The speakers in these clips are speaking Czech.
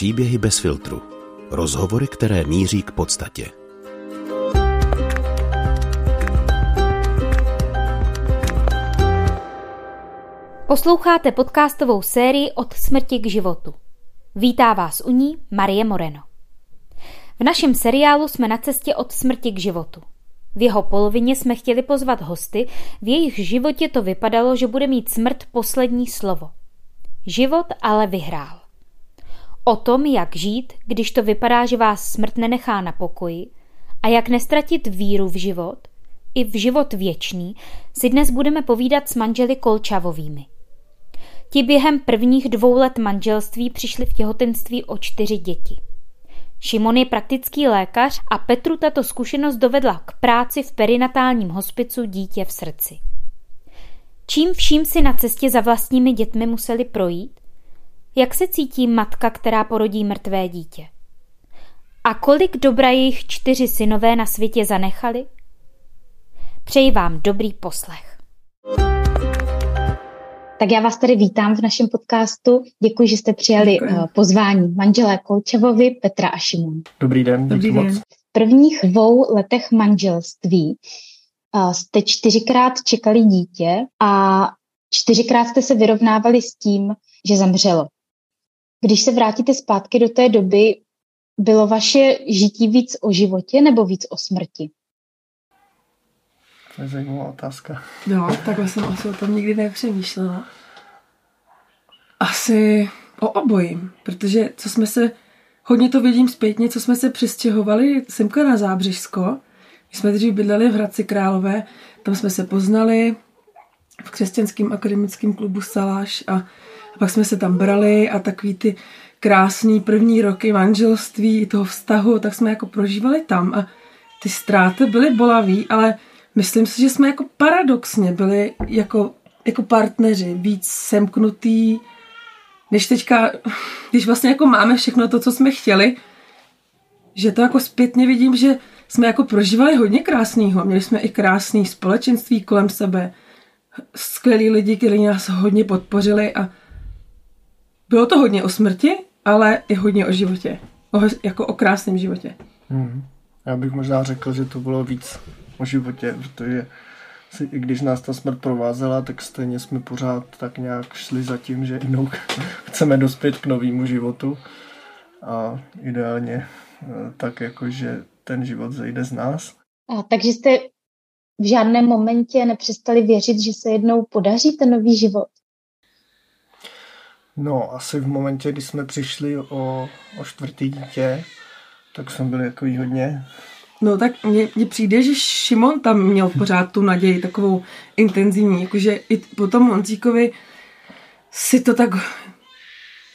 Příběhy bez filtru. Rozhovory, které míří k podstatě. Posloucháte podcastovou sérii Od smrti k životu. Vítá vás u ní Marie Moreno. V našem seriálu jsme na cestě od smrti k životu. V jeho polovině jsme chtěli pozvat hosty, v jejich životě to vypadalo, že bude mít smrt poslední slovo. Život ale vyhrál. O tom, jak žít, když to vypadá, že vás smrt nenechá na pokoji, a jak nestratit víru v život, i v život věčný, si dnes budeme povídat s manželi Kolčavovými. Ti během prvních dvou let manželství přišli v těhotenství o čtyři děti. Šimon je praktický lékař a Petru tato zkušenost dovedla k práci v perinatálním hospicu Dítě v srdci. Čím vším si na cestě za vlastními dětmi museli projít? Jak se cítí matka, která porodí mrtvé dítě? A kolik dobra jejich čtyři synové na světě zanechali? Přeji vám dobrý poslech. Tak já vás tady vítám v našem podcastu. Děkuji, že jste přijali Děkuji. Eh, pozvání manželé Kolčevovi, Petra a Šimon. Dobrý den, Dobrý den. Moc. V prvních dvou letech manželství uh, jste čtyřikrát čekali dítě a čtyřikrát jste se vyrovnávali s tím, že zemřelo. Když se vrátíte zpátky do té doby, bylo vaše žití víc o životě nebo víc o smrti? To je zajímavá otázka. No, takhle jsem asi o tom nikdy nepřemýšlela. Asi o obojím, protože co jsme se, hodně to vidím zpětně, co jsme se přestěhovali semka na Zábřežsko. My jsme dřív bydleli v Hradci Králové, tam jsme se poznali v křesťanském akademickém klubu Saláš a, a pak jsme se tam brali a takový ty krásný první roky manželství, toho vztahu, tak jsme jako prožívali tam a ty ztráty byly bolavý, ale myslím si, že jsme jako paradoxně byli jako, jako partneři víc semknutý, než teďka, když vlastně jako máme všechno to, co jsme chtěli, že to jako zpětně vidím, že jsme jako prožívali hodně krásného. Měli jsme i krásný společenství kolem sebe, skvělí lidi, kteří nás hodně podpořili a bylo to hodně o smrti, ale i hodně o životě. O, jako o krásném životě. Hmm. Já bych možná řekl, že to bylo víc o životě, protože si, i když nás ta smrt provázela, tak stejně jsme pořád tak nějak šli za tím, že jednou chceme dospět k novému životu a ideálně eh, tak jako, že ten život zejde z nás. A, takže jste v žádném momentě nepřestali věřit, že se jednou podaří ten nový život? No, asi v momentě, kdy jsme přišli o, o čtvrtý dítě, tak jsme byli jako hodně No tak mně, přijde, že Šimon tam měl pořád tu naději takovou intenzivní, jakože i po tom Honzíkovi si to tak...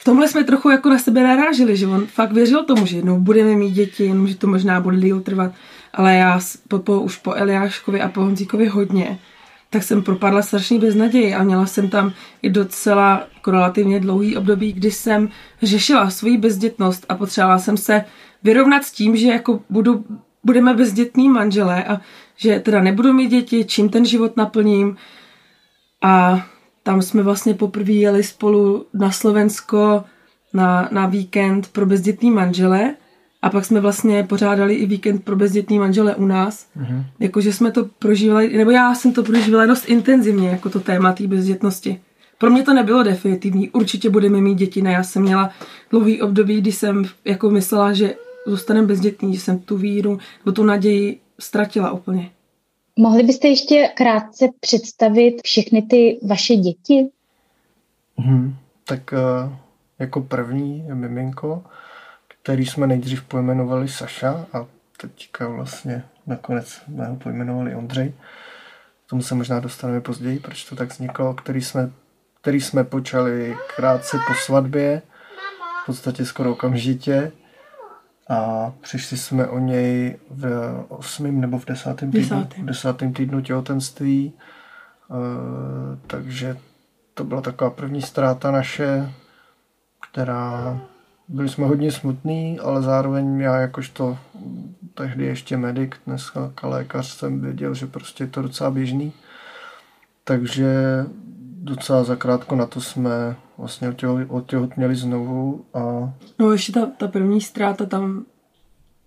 V tomhle jsme trochu jako na sebe naráželi, že on fakt věřil tomu, že jednou budeme mít děti, jenom že to možná bude díl trvat, ale já po, po, už po Eliáškovi a po Honzíkovi hodně, tak jsem propadla strašně bez naději a měla jsem tam i docela relativně dlouhý období, kdy jsem řešila svoji bezdětnost a potřebovala jsem se vyrovnat s tím, že jako budu budeme bezdětní manželé a že teda nebudu mít děti, čím ten život naplním. A tam jsme vlastně poprvé jeli spolu na Slovensko na, na víkend pro bezdětní manžele a pak jsme vlastně pořádali i víkend pro bezdětní manžele u nás. Mm-hmm. Jakože jsme to prožívali, nebo já jsem to prožívala dost intenzivně, jako to téma té bezdětnosti. Pro mě to nebylo definitivní, určitě budeme mít děti, ne, já jsem měla dlouhý období, kdy jsem jako myslela, že zůstaneme bezdětný, že jsem tu víru nebo tu naději ztratila úplně. Mohli byste ještě krátce představit všechny ty vaše děti? Hmm, tak uh, jako první je miminko, který jsme nejdřív pojmenovali Saša a teďka vlastně nakonec jsme ho pojmenovali Ondřej. K tomu se možná dostaneme později, proč to tak vzniklo, který jsme, který jsme počali krátce po svatbě, v podstatě skoro okamžitě. A přišli jsme o něj v osmém nebo v desátém týdnu, desátém týdnu těhotenství, e, takže to byla taková první ztráta naše, která byli jsme hodně smutný, ale zároveň já jakožto tehdy ještě medic, dneska lékař jsem věděl, že prostě je to docela běžný. Takže docela zakrátko na to jsme vlastně otěhotněli znovu a... No ještě ta, ta první ztráta tam,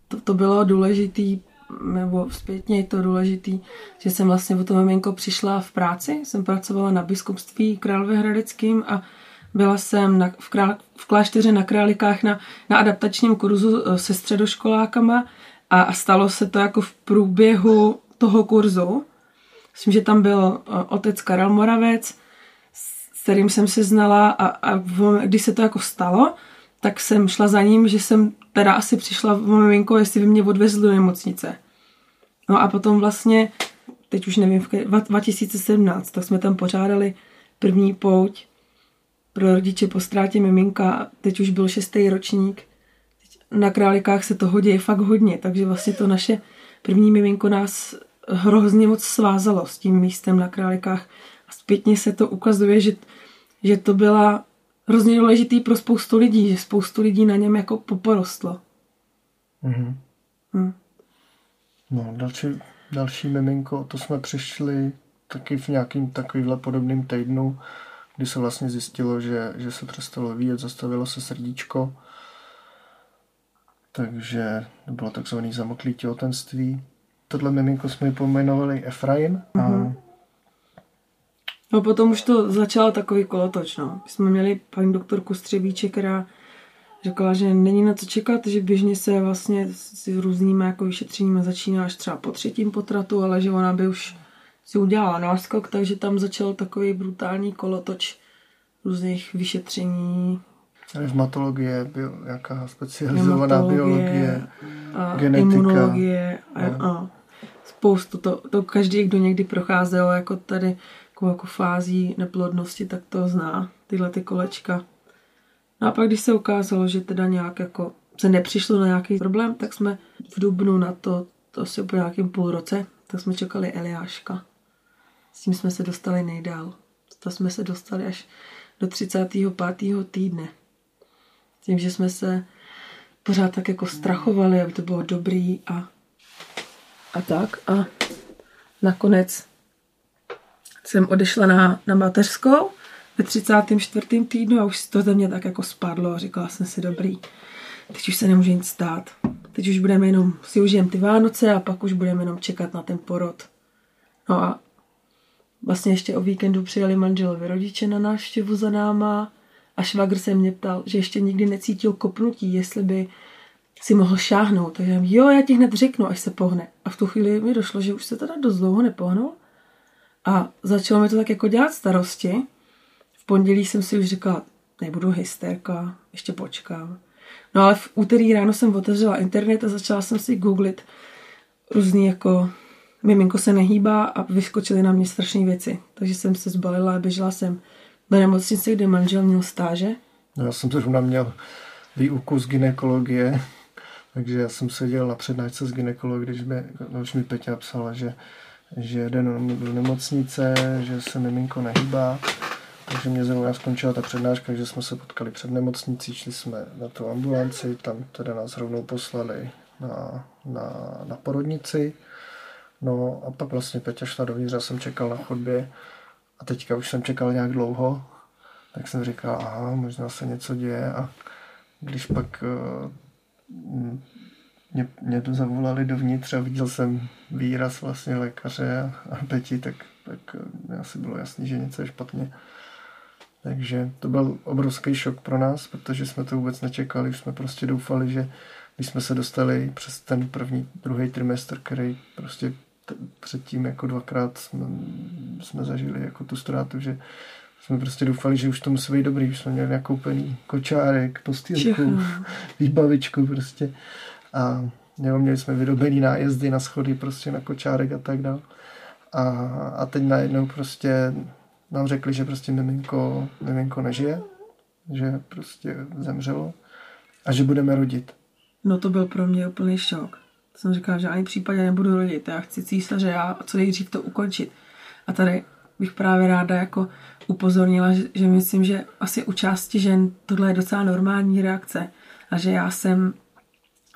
to, to bylo důležitý, nebo zpětně je to důležitý, že jsem vlastně o to miminko přišla v práci, jsem pracovala na biskupství Královéhradeckým a byla jsem na, v, král, v klášteře na Králikách na, na adaptačním kurzu eh, se středoškolákama a, a stalo se to jako v průběhu toho kurzu. Myslím, že tam byl eh, otec Karel Moravec, s kterým jsem se znala a, a když se to jako stalo, tak jsem šla za ním, že jsem teda asi přišla v miminko, jestli by mě odvezl do nemocnice. No a potom vlastně, teď už nevím, v 2017, tak jsme tam pořádali první pouť pro rodiče po ztrátě miminka, teď už byl šestý ročník. Teď na Králikách se toho děje fakt hodně, takže vlastně to naše první miminko nás hrozně moc svázalo s tím místem na Králikách a zpětně se to ukazuje, že, že to byla hrozně důležitý pro spoustu lidí, že spoustu lidí na něm jako poporostlo. Mm-hmm. Hmm. No, další, další miminko, to jsme přišli taky v nějakým takovýhle podobným týdnu, kdy se vlastně zjistilo, že, že se přestalo vyjet, zastavilo se srdíčko, takže bylo takzvané zamoklé těhotenství. Tohle miminko jsme pojmenovali Efraim a mm-hmm. No potom už to začalo takový kolotoč, no. My jsme měli paní doktorku Střebíče, která řekla, že není na co čekat, že běžně se vlastně s různými jako vyšetřeními začíná až třeba po třetím potratu, ale že ona by už si udělala náskok, takže tam začal takový brutální kolotoč různých vyšetření. Revmatologie, bio, jaká specializovaná biologie, a genetika. Imunologie a, a. a spoustu. To, to každý, kdo někdy procházel jako tady jako, jako fází neplodnosti, tak to zná, tyhle ty kolečka. No a pak, když se ukázalo, že teda nějak jako se nepřišlo na nějaký problém, tak jsme v Dubnu na to, to asi po nějakém půl roce, tak jsme čekali Eliáška. S tím jsme se dostali nejdál. To jsme se dostali až do 35. týdne. Tím, že jsme se pořád tak jako strachovali, aby to bylo dobrý a, a tak. A nakonec jsem odešla na, na mateřskou ve 34. týdnu a už to ze mě tak jako spadlo a říkala jsem si dobrý, teď už se nemůže nic stát. Teď už budeme jenom, si užijeme ty Vánoce a pak už budeme jenom čekat na ten porod. No a vlastně ještě o víkendu přijeli manželovi rodiče na návštěvu za náma a švagr se mě ptal, že ještě nikdy necítil kopnutí, jestli by si mohl šáhnout. Takže jo, já ti hned řeknu, až se pohne. A v tu chvíli mi došlo, že už se teda dost dlouho nepohnul. A začalo mi to tak jako dělat starosti. V pondělí jsem si už říkala, nebudu hysterka, ještě počkám. No ale v úterý ráno jsem otevřela internet a začala jsem si googlit různý jako miminko se nehýbá a vyskočily na mě strašné věci. Takže jsem se zbalila a běžela jsem do nemocnice, kde manžel měl stáže. No, já jsem zrovna měl výuku z ginekologie, takže já jsem seděl na přednášce z ginekologie, když mi, když mi Peťa psala, že, že jde do nemocnice, že se miminko nehýbá. Takže mě zrovna skončila ta přednáška, že jsme se potkali před nemocnicí, šli jsme na tu ambulanci, tam teda nás rovnou poslali na, na, na porodnici. No a pak vlastně Peťa šla dovnitř, já jsem čekal na chodbě a teďka už jsem čekal nějak dlouho, tak jsem říkal, aha, možná se něco děje a když pak uh, mě, mě to zavolali dovnitř a viděl jsem výraz vlastně lékaře a, a Peti, tak, tak mi asi bylo jasný, že něco je špatně. Takže to byl obrovský šok pro nás, protože jsme to vůbec nečekali, jsme prostě doufali, že když jsme se dostali přes ten první, druhý trimestr, který prostě předtím jako dvakrát jsme, jsme zažili jako tu ztrátu, že jsme prostě doufali, že už to musí být dobrý, už jsme měli nakoupený kočárek, postýlku, výbavičku prostě a nebo měli jsme vyrobený nájezdy na schody prostě na kočárek a tak dále. A, a teď najednou prostě nám řekli, že prostě miminko, miminko nežije, že prostě zemřelo a že budeme rodit. No to byl pro mě úplný šok jsem říkala, že ani v případě nebudu rodit, já chci císaře a co nejdřív to ukončit. A tady bych právě ráda jako upozornila, že, že myslím, že asi u části žen tohle je docela normální reakce a že já jsem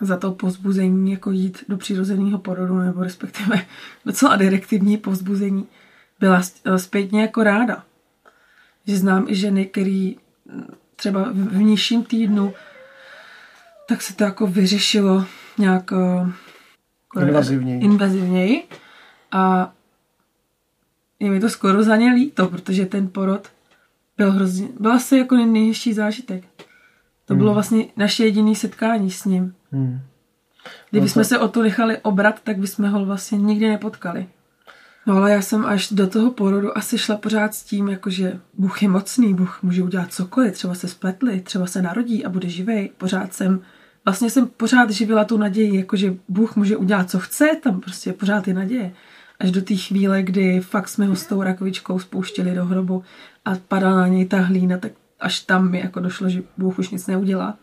za to pozbuzení jako jít do přirozeného porodu nebo respektive docela direktivní pozbuzení byla zpětně jako ráda. Že znám i ženy, které třeba v nižším týdnu, tak se to jako vyřešilo nějak eh, invazivněji. invazivněji. A je mi to skoro za ně líto, protože ten porod byl hrozně, byl asi jako nejhezčí zážitek. To hmm. bylo vlastně naše jediné setkání s ním. Hmm. Kdybychom no to... se o to nechali obrat, tak bychom ho vlastně nikdy nepotkali. No ale já jsem až do toho porodu asi šla pořád s tím, jakože Bůh je mocný, Bůh může udělat cokoliv, třeba se spletli, třeba se narodí a bude živej. Pořád jsem, vlastně jsem pořád živila tu naději, jakože Bůh může udělat, co chce, tam prostě pořád je naděje. Až do té chvíle, kdy fakt jsme ho s tou rakovičkou spouštěli do hrobu a padala na něj ta hlína, tak až tam mi jako došlo, že Bůh už nic neudělá.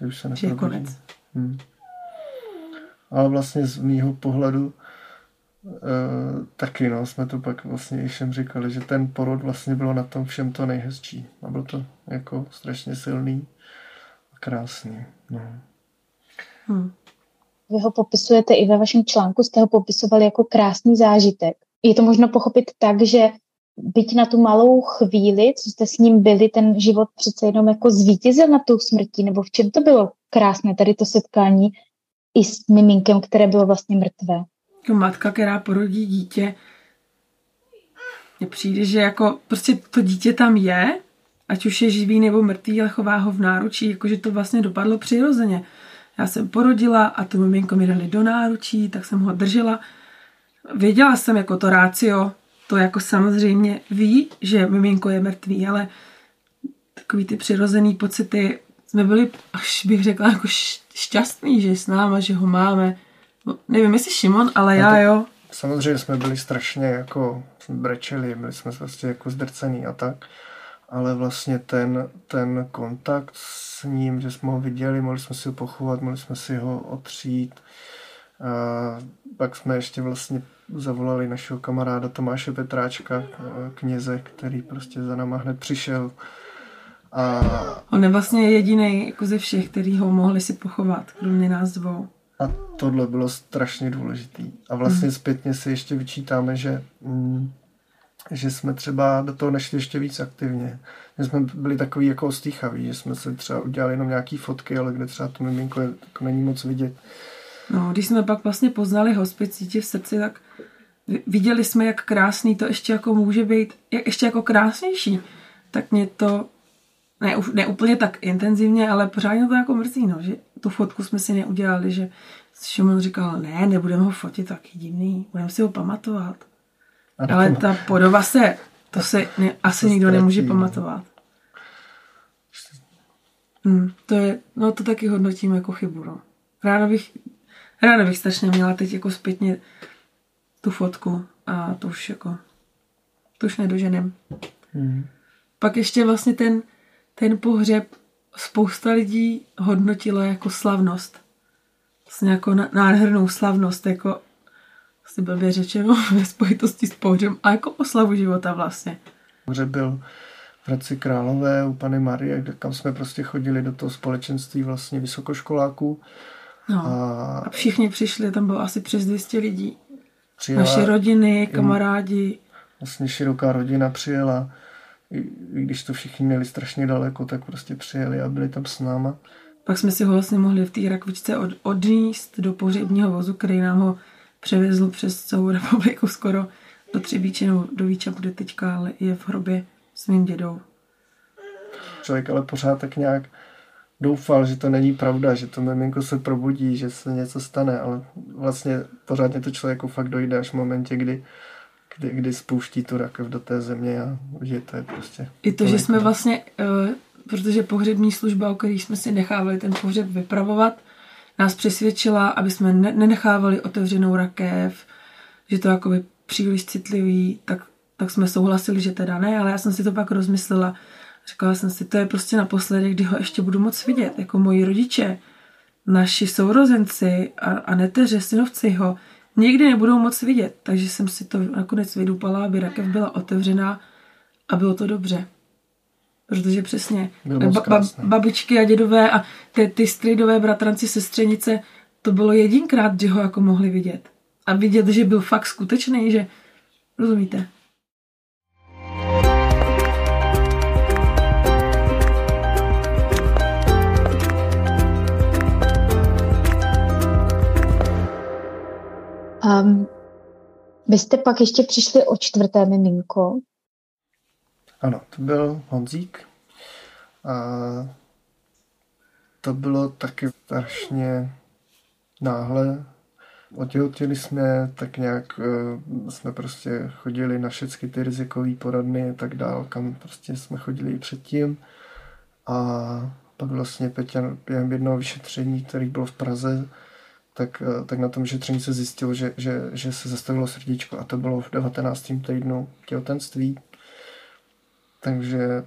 Že už se že je konec. Hmm. Ale vlastně z mýho pohledu Uh, taky, no, jsme to pak vlastně i všem říkali, že ten porod vlastně bylo na tom všem to nejhezčí. A bylo to jako strašně silný a krásný. No. Hmm. Vy ho popisujete i ve vašem článku, jste ho popisovali jako krásný zážitek. Je to možno pochopit tak, že byť na tu malou chvíli, co jste s ním byli, ten život přece jenom jako zvítězil na tou smrtí, nebo v čem to bylo krásné, tady to setkání i s miminkem, které bylo vlastně mrtvé? jako matka, která porodí dítě, mně přijde, že jako prostě to dítě tam je, ať už je živý nebo mrtvý, ale chová ho v náručí, jakože to vlastně dopadlo přirozeně. Já jsem porodila a to miminko mi dali do náručí, tak jsem ho držela. Věděla jsem jako to rácio, to jako samozřejmě ví, že miminko je mrtvý, ale takový ty přirozený pocity, jsme byli, až bych řekla, jako šťastný, že je s náma, že ho máme, No, nevím, jestli Šimon, ale no, já jo. Samozřejmě jsme byli strašně jako, brečeli, byli jsme prostě jako zdrcený a tak. Ale vlastně ten, ten kontakt s ním, že jsme ho viděli, mohli jsme si ho pochovat, mohli jsme si ho otřít. A pak jsme ještě vlastně zavolali našeho kamaráda Tomáše Petráčka, kněze, který prostě za náma hned přišel. A... On je vlastně jediný jako ze všech, který ho mohli si pochovat, kromě nás dvou. A tohle bylo strašně důležitý. A vlastně mm. zpětně si ještě vyčítáme, že, mm, že jsme třeba do toho nešli ještě víc aktivně. Že jsme byli takový jako ostýchaví, že jsme se třeba udělali jenom nějaký fotky, ale kde třeba to miminko je, jako není moc vidět. No, když jsme pak vlastně poznali hospic cítě v srdci, tak viděli jsme, jak krásný to ještě jako může být, jak ještě jako krásnější. Tak mě to ne, ne úplně tak intenzivně, ale pořádně to jako mrzí, no, že tu fotku jsme si neudělali, že Šimon říkal, ne, nebudeme ho fotit, taky divný, budeme si ho pamatovat. Ale ta podoba se, to se ne, asi to nikdo nemůže no. pamatovat. Hmm, to je, no to taky hodnotím jako chybu, no. Ráda bych, ráda bych strašně měla teď jako zpětně tu fotku a to už jako, to už nedoženem. Hmm. Pak ještě vlastně ten, ten pohřeb spousta lidí hodnotila jako slavnost. Vlastně jako nádhernou slavnost, jako asi blbě řečeno ve spojitosti s pohřem a jako oslavu života vlastně. Pohřeb byl v Hradci Králové u Pany Marie, kde kam jsme prostě chodili do toho společenství vlastně vysokoškoláků. No, a, a všichni přišli, tam bylo asi přes 200 lidí. Přijela, Naše rodiny, kamarádi. Vlastně široká rodina přijela i, i když to všichni měli strašně daleko, tak prostě přijeli a byli tam s náma. Pak jsme si ho vlastně mohli v té rakvičce od, odníst do pohřebního vozu, který nám ho převezl přes celou republiku skoro do Třebíče nebo do Víča bude teďka, ale je v hrobě s mým dědou. Člověk ale pořád tak nějak doufal, že to není pravda, že to miminko se probudí, že se něco stane, ale vlastně pořádně to člověku fakt dojde až v momentě, kdy kdy, kdy spouští tu rakev do té země a že to je prostě... I to, že jsme vlastně, uh, protože pohřební služba, o který jsme si nechávali ten pohřeb vypravovat, nás přesvědčila, aby jsme ne- nenechávali otevřenou rakev, že to jakoby příliš citlivý, tak, tak jsme souhlasili, že teda ne, ale já jsem si to pak rozmyslela. Říkala jsem si, to je prostě naposledy, kdy ho ještě budu moc vidět, jako moji rodiče, naši sourozenci a, a neteře, synovci ho nikdy nebudou moc vidět, takže jsem si to nakonec vydupala, aby rakev byla otevřená a bylo to dobře. Protože přesně, eh, ba- ba- babičky a dědové a ty, ty stridové bratranci, sestřenice, to bylo jedinkrát, že ho jako mohli vidět. A vidět, že byl fakt skutečný, že rozumíte? Um, vy jste pak ještě přišli o čtvrté miminko. Ano, to byl Honzík. A to bylo taky strašně náhle. Otěhotili jsme, tak nějak uh, jsme prostě chodili na všechny ty rizikové poradny a tak dál, kam prostě jsme chodili i předtím. A pak vlastně Peťa během jednoho vyšetření, který bylo v Praze, tak, uh, tak na tom vyšetření se zjistilo, že, že, že se zastavilo srdíčko a to bylo v 19. týdnu těhotenství. Takže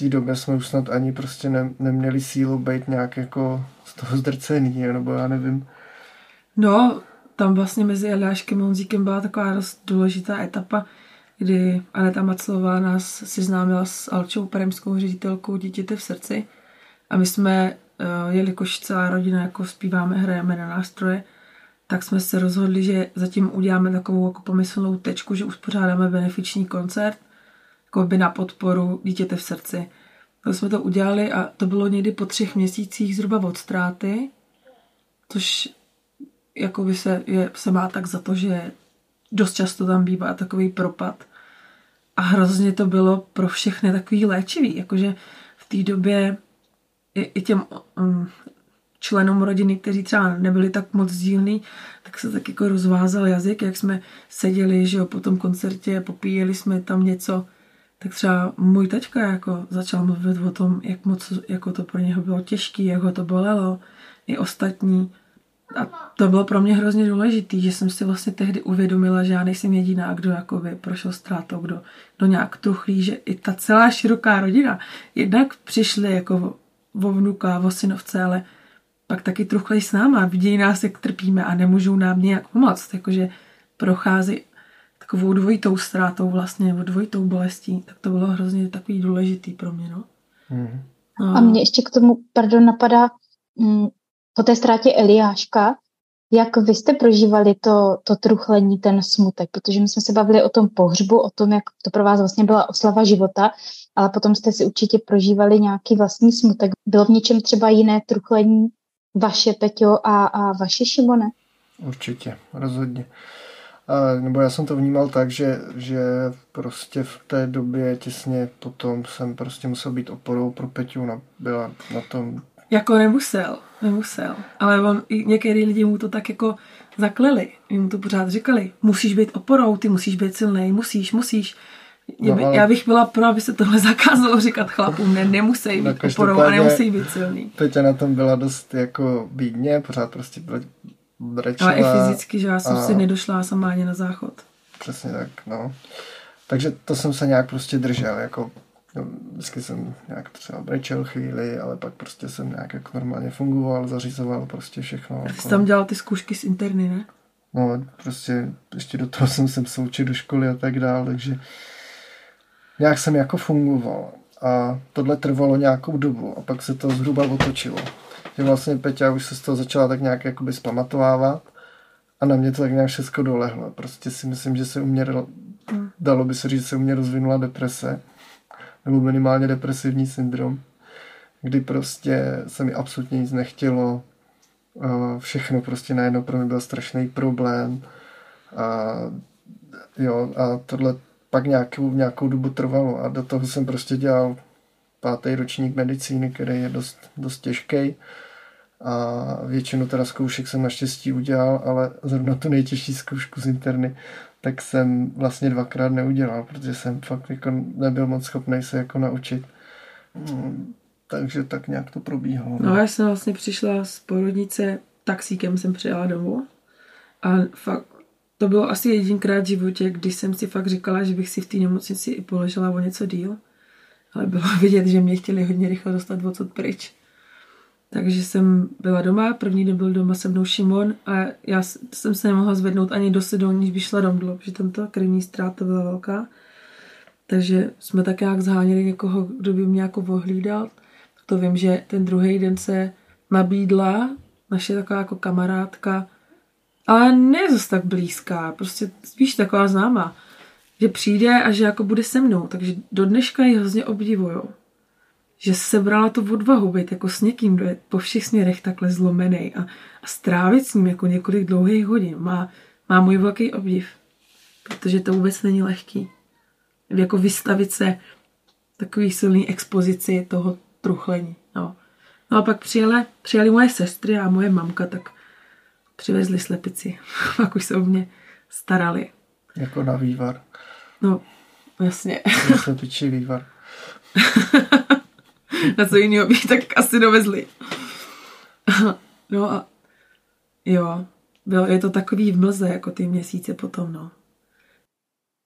té době jsme už snad ani prostě ne, neměli sílu být nějak jako z toho zdrcený, nebo já nevím. No, tam vlastně mezi Eliáškem a Honzíkem byla taková dost důležitá etapa, kdy Aneta Maclová nás seznámila s Alčou Peremskou ředitelkou Dítěte v srdci a my jsme, eh, jelikož celá rodina jako zpíváme, hrajeme na nástroje, tak jsme se rozhodli, že zatím uděláme takovou jako pomyslnou tečku, že uspořádáme benefiční koncert jako by na podporu dítěte v srdci. Tak jsme to udělali a to bylo někdy po třech měsících zhruba od ztráty, což jako by se, je, se má tak za to, že dost často tam bývá takový propad. A hrozně to bylo pro všechny takový léčivý, jakože v té době i, i těm um, členům rodiny, kteří třeba nebyli tak moc dílní, tak se tak jako rozvázal jazyk, jak jsme seděli, že jo, po tom koncertě, popíjeli jsme tam něco, tak třeba můj tačka jako začal mluvit o tom, jak moc jako to pro něho bylo těžké, jak ho to bolelo, i ostatní. A to bylo pro mě hrozně důležité, že jsem si vlastně tehdy uvědomila, že já nejsem jediná, kdo jakoby prošel ztrátou, kdo, kdo nějak truchlí, že i ta celá široká rodina jednak přišli jako o vnuka, o synovce, ale pak taky truchlej s náma, vidějí nás, jak trpíme a nemůžou nám nějak pomoct, jakože prochází takovou dvojitou ztrátou vlastně, nebo dvojitou bolestí, tak to bylo hrozně takový důležitý pro mě, no. Mm. no. A mě ještě k tomu, pardon, napadá mm, po té ztrátě Eliáška, jak vy jste prožívali to, to truchlení, ten smutek, protože my jsme se bavili o tom pohřbu, o tom, jak to pro vás vlastně byla oslava života, ale potom jste si určitě prožívali nějaký vlastní smutek. Bylo v něčem třeba jiné truchlení vaše, Peťo, a, a vaše, Šimone? Určitě, rozhodně. A, nebo já jsem to vnímal tak, že, že prostě v té době těsně potom jsem prostě musel být oporou pro Peťu, na, byla na tom... Jako nemusel, nemusel. Ale on, i některý lidi mu to tak jako zakleli. Mu to pořád říkali, musíš být oporou, ty musíš být silný, musíš, musíš. No, ale... Já bych byla pro, aby se tohle zakázalo říkat chlapům, ne, nemusí být oporou a nemusí být silný. Peťa na tom byla dost jako bídně, pořád prostě byla brečela. Ale i fyzicky, že já jsem a... si nedošla sama ani na záchod. Přesně tak, no. Takže to jsem se nějak prostě držel, jako no, vždycky jsem nějak třeba brečel chvíli, ale pak prostě jsem nějak jako normálně fungoval, zařizoval prostě všechno. A ty jsi tam dělal ty zkoušky z interny, ne? No, prostě ještě do toho jsem se součit do školy a tak dále, takže nějak jsem jako fungoval. A tohle trvalo nějakou dobu a pak se to zhruba otočilo že vlastně Peťa už se z toho začala tak nějak jakoby zpamatovávat a na mě to tak nějak všechno dolehlo. Prostě si myslím, že se u mě, dalo by se říct, se u mě rozvinula deprese, nebo minimálně depresivní syndrom, kdy prostě se mi absolutně nic nechtělo, všechno prostě najednou pro mě byl strašný problém a jo, a tohle pak nějakou, nějakou dobu trvalo a do toho jsem prostě dělal pátý ročník medicíny, který je dost, dost těžký a většinu teda zkoušek jsem naštěstí udělal, ale zrovna tu nejtěžší zkoušku z interny tak jsem vlastně dvakrát neudělal, protože jsem fakt jako nebyl moc schopný se jako naučit. Hmm, takže tak nějak to probíhalo. No já jsem vlastně přišla z porodnice, taxíkem jsem přijela domů a fakt to bylo asi jedinkrát v životě, když jsem si fakt říkala, že bych si v té nemocnici i poležela o něco díl. Ale bylo vidět, že mě chtěli hodně rychle dostat odsud pryč. Takže jsem byla doma, první den byl doma se mnou Šimon a já jsem se nemohla zvednout ani do sedou, než by šla domů, protože tam ta krevní ztráta byla velká. Takže jsme tak nějak zháněli někoho, kdo by mě jako ohlídal. To vím, že ten druhý den se nabídla naše taková jako kamarádka, ale ne zase tak blízká, prostě spíš taková známá, že přijde a že jako bude se mnou, takže do dneška ji hrozně obdivuju že sebrala tu odvahu být jako s někým, kdo je po všech směrech takhle zlomený a, a strávit s ním jako několik dlouhých hodin, má, má můj velký obdiv, protože to vůbec není lehký. Jako vystavit se takový silný expozici toho truchlení. No. no a pak přijeli, přijeli moje sestry a moje mamka, tak přivezli slepici. pak už se o mě starali. Jako na vývar. No, jasně. Slepičí vývar. na co jiného bych tak asi dovezli. no a jo, bylo, je to takový v mlze, jako ty měsíce potom, no.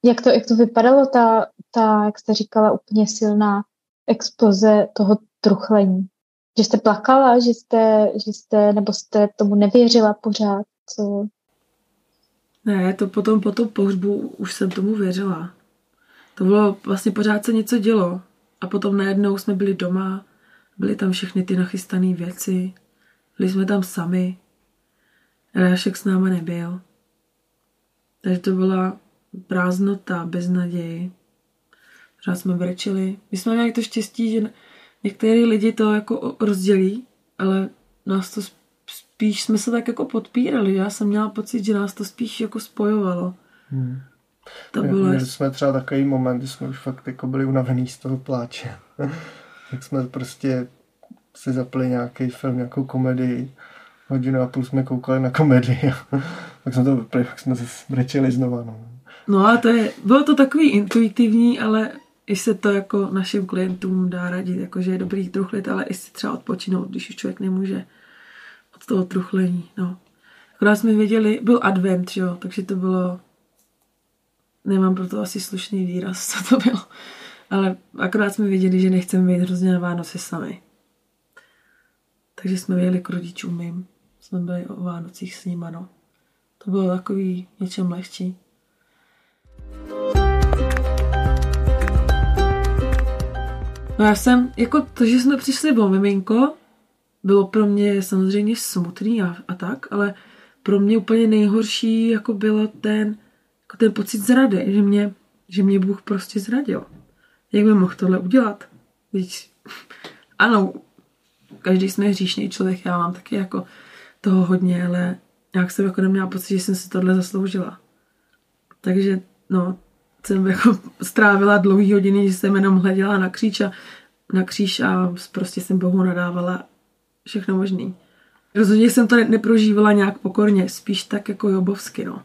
Jak to, jak to vypadalo, ta, ta, jak jste říkala, úplně silná expoze toho truchlení? Že jste plakala, že jste, že jste, nebo jste tomu nevěřila pořád? Co? Ne, to potom po tom pohřbu už jsem tomu věřila. To bylo, vlastně pořád se něco dělo. A potom najednou jsme byli doma, byly tam všechny ty nachystané věci, byli jsme tam sami. Rášek s náma nebyl. Takže to byla prázdnota, beznaděj. Pořád jsme brečeli. My jsme měli to štěstí, že některé lidi to jako rozdělí, ale nás to spíš jsme se tak jako podpírali. Já jsem měla pocit, že nás to spíš jako spojovalo. Hmm. To bylo... Měli jsme třeba takový moment, kdy jsme už fakt jako byli unavený z toho pláče. tak jsme prostě si zapli nějaký film, nějakou komedii. Hodinu a půl jsme koukali na komedii. tak jsme to vypli, tak jsme se brečeli znova. No. no a to je, bylo to takový intuitivní, ale i se to jako našim klientům dá radit, jako že je dobrý truchlit, ale i si třeba odpočinout, když už člověk nemůže od toho truchlení. No. Akorát jsme věděli, byl advent, jo, takže to bylo nemám pro to asi slušný výraz, co to bylo. Ale akorát jsme věděli, že nechceme být hrozně na Vánoce sami. Takže jsme vyjeli k rodičům mým. Jsme byli o Vánocích s nimi, no. To bylo takový něčem lehčí. No já jsem, jako to, že jsme přišli o miminko, bylo pro mě samozřejmě smutný a, a tak, ale pro mě úplně nejhorší jako bylo ten, jako ten pocit zrady, že mě, že mě Bůh prostě zradil. Jak by mohl tohle udělat? Víš, ano, každý jsme hříšný člověk, já mám taky jako toho hodně, ale jak jsem jako neměla pocit, že jsem si tohle zasloužila. Takže no, jsem jako strávila dlouhý hodiny, že jsem jenom hleděla na kříž a, na kříž a prostě jsem Bohu nadávala všechno možný. Rozhodně jsem to neprožívala nějak pokorně, spíš tak jako jobovsky, no.